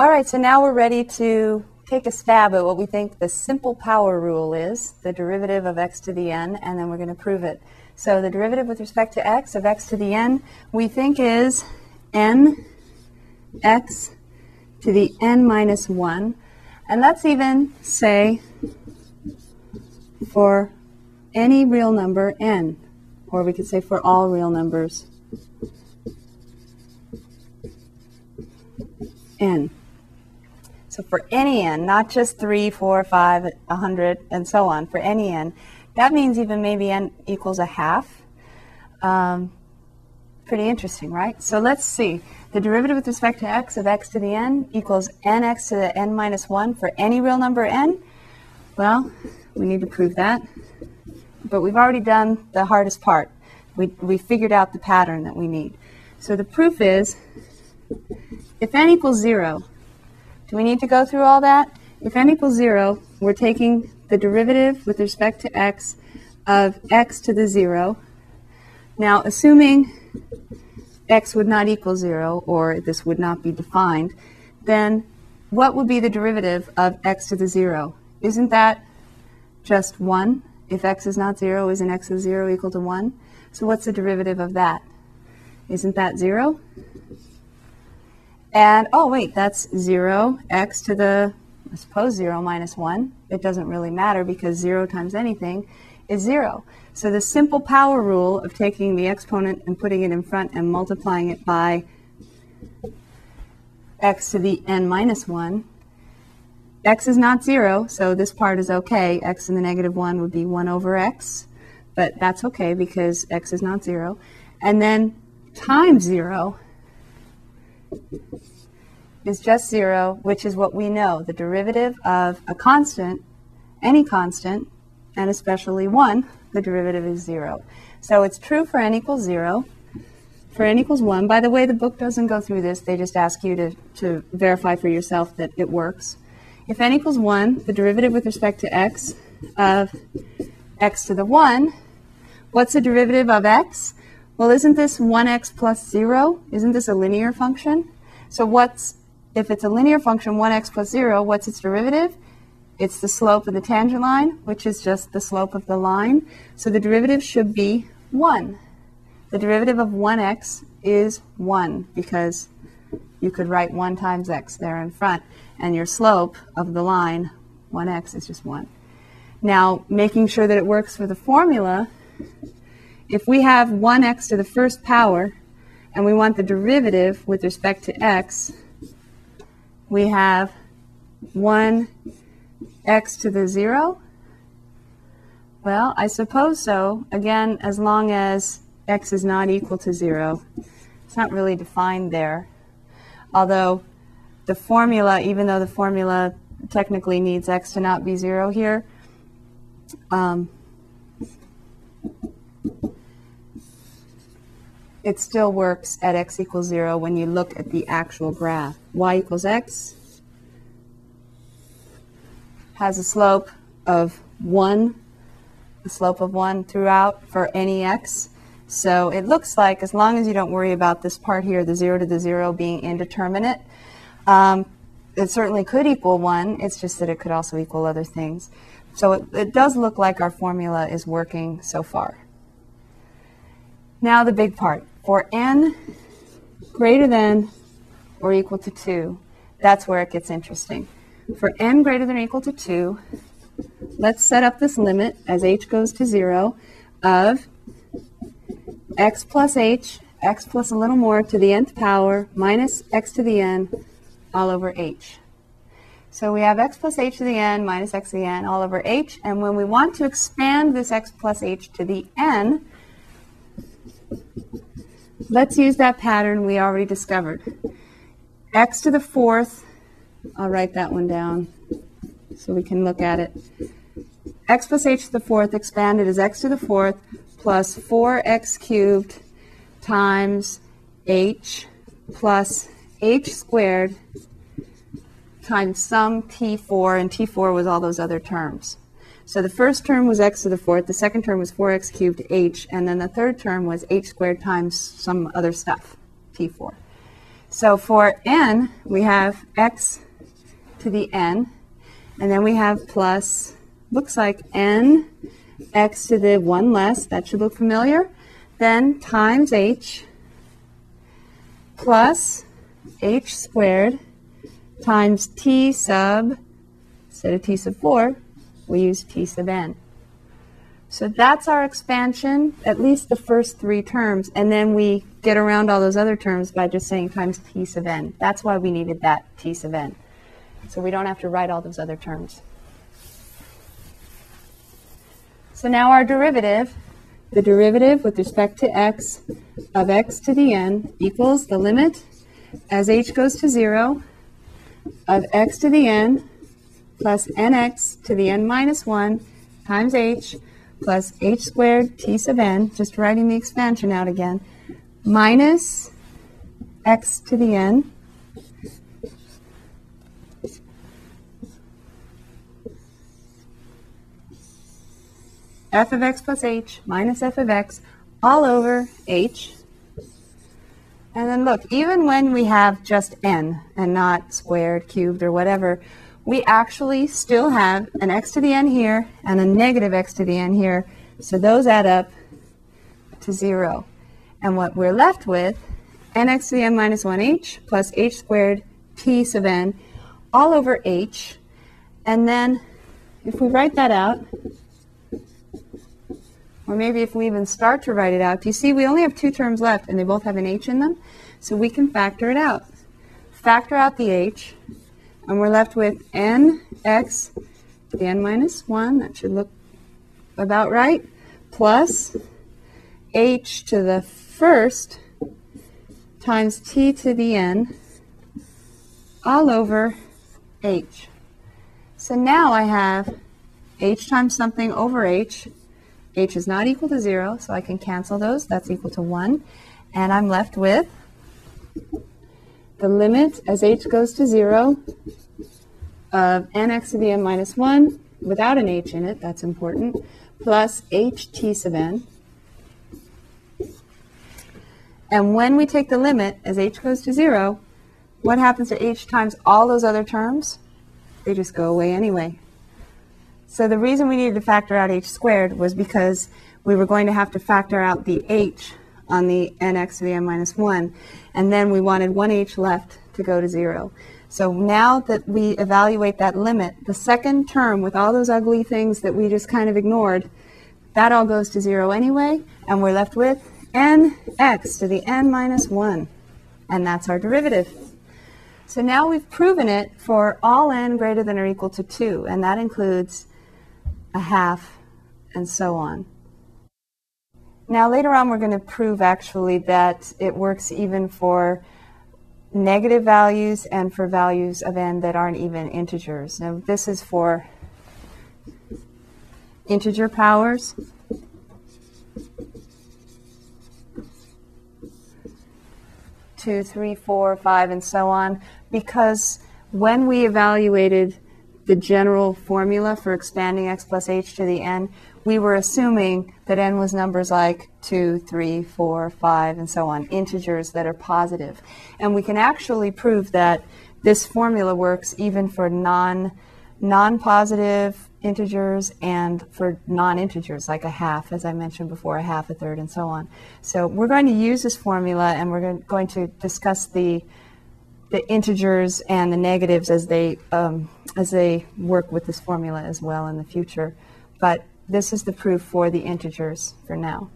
All right, so now we're ready to take a stab at what we think the simple power rule is, the derivative of x to the n, and then we're going to prove it. So the derivative with respect to x of x to the n, we think is n x to the n minus 1. And let's even say for any real number n, or we could say for all real numbers n. So for any n, not just 3, 4, 5, 100, and so on, for any n, that means even maybe n equals a half. Um, pretty interesting, right? So let's see. The derivative with respect to x of x to the n equals nx to the n minus 1 for any real number n. Well, we need to prove that. But we've already done the hardest part. We, we figured out the pattern that we need. So the proof is, if n equals 0, do we need to go through all that? If n equals 0, we're taking the derivative with respect to x of x to the 0. Now, assuming x would not equal 0, or this would not be defined, then what would be the derivative of x to the 0? Isn't that just 1? If x is not 0, isn't x of 0 equal to 1? So what's the derivative of that? Isn't that 0? And, oh, wait, that's 0, x to the, I suppose 0 minus 1. It doesn't really matter because 0 times anything is 0. So the simple power rule of taking the exponent and putting it in front and multiplying it by x to the n minus 1 x is not 0, so this part is okay. x in the negative 1 would be 1 over x, but that's okay because x is not 0. And then times 0 is just 0, which is what we know. The derivative of a constant, any constant, and especially 1, the derivative is 0. So it's true for n equals 0. For n equals 1, by the way, the book doesn't go through this. They just ask you to, to verify for yourself that it works. If n equals 1, the derivative with respect to x of x to the 1, what's the derivative of x? Well, isn't this 1x plus 0? Isn't this a linear function? So what's, if it's a linear function, 1x plus 0, what's its derivative? It's the slope of the tangent line, which is just the slope of the line. So the derivative should be 1. The derivative of 1x is 1 because you could write 1 times x there in front and your slope of the line, 1x, is just 1. Now, making sure that it works for the formula, if we have 1x to the first power, and we want the derivative with respect to x, we have 1x to the 0. Well, I suppose so. Again, as long as x is not equal to 0. It's not really defined there. Although the formula, even though the formula technically needs x to not be 0 here, um, it still works at x equals 0 when you look at the actual graph. y equals x has a slope of 1, a slope of 1 throughout for any x. So it looks like, as long as you don't worry about this part here, the 0 to the 0 being indeterminate, um, it certainly could equal 1. It's just that it could also equal other things. So it, it does look like our formula is working so far. Now the big part. For n greater than or equal to 2, that's where it gets interesting. For n greater than or equal to 2, let's set up this limit as h goes to 0 of x plus h, x plus a little more to the nth power minus x to the n all over h. So we have x plus h to the n minus x to the n all over h. And when we want to expand this x plus h to the n, let's use that pattern we already discovered. x to the fourth, I'll write that one down so we can look at it. x plus h to the fourth expanded is x to the fourth plus 4x cubed times h plus h squared times some t4, and t4 was all those other terms. So the first term was x to the fourth, the second term was 4x cubed h, and then the third term was h squared times some other stuff, t4. So for n, we have x to the n, and then we have plus, looks like n x to the 1 less, that should look familiar, then times h plus h squared times t sub, instead of t sub 4, we use t sub n. So that's our expansion, at least the first three terms, and then we get around all those other terms by just saying times t sub n. That's why we needed that t sub n. So we don't have to write all those other terms. So now our derivative, the derivative with respect to x of x to the n equals the limit as h goes to 0 of x to the n plus nx to the n minus 1 times h plus h squared t sub n, just writing the expansion out again, minus x to the n f of x plus h minus f of x all over h. And then look, even when we have just n and not squared, cubed, or whatever, we actually still have an x to the n here and a negative x to the n here. So those add up to 0. And what we're left with, nx to the n minus 1h plus h squared t sub n all over h. And then if we write that out, or maybe if we even start to write it out, do you see we only have two terms left and they both have an h in them? So we can factor it out. Factor out the h, and we're left with nx the n minus 1, that should look about right, plus h to the first times t to the n all over h. So now I have h times something over h h is not equal to 0, so I can cancel those. That's equal to 1. And I'm left with the limit as h goes to 0 of nx to the n minus 1 without an h in it, that's important, plus ht sub n. And when we take the limit as h goes to 0, what happens to h times all those other terms? They just go away anyway. So the reason we needed to factor out h squared was because we were going to have to factor out the h on the nx to the n minus 1, and then we wanted one h left to go to 0. So now that we evaluate that limit, the second term with all those ugly things that we just kind of ignored, that all goes to 0 anyway, and we're left with nx to the n minus 1, and that's our derivative. So now we've proven it for all n greater than or equal to 2, and that includes a half, and so on. Now later on we're going to prove actually that it works even for negative values and for values of n that aren't even integers. Now this is for integer powers. Two, three, four, five, and so on, because when we evaluated the general formula for expanding x plus h to the n, we were assuming that n was numbers like 2, 3, 4, 5, and so on, integers that are positive. And we can actually prove that this formula works even for non, non-positive integers and for non-integers like a half, as I mentioned before, a half, a third, and so on. So we're going to use this formula and we're going to discuss the the integers and the negatives as they um, as they work with this formula as well in the future. But this is the proof for the integers for now.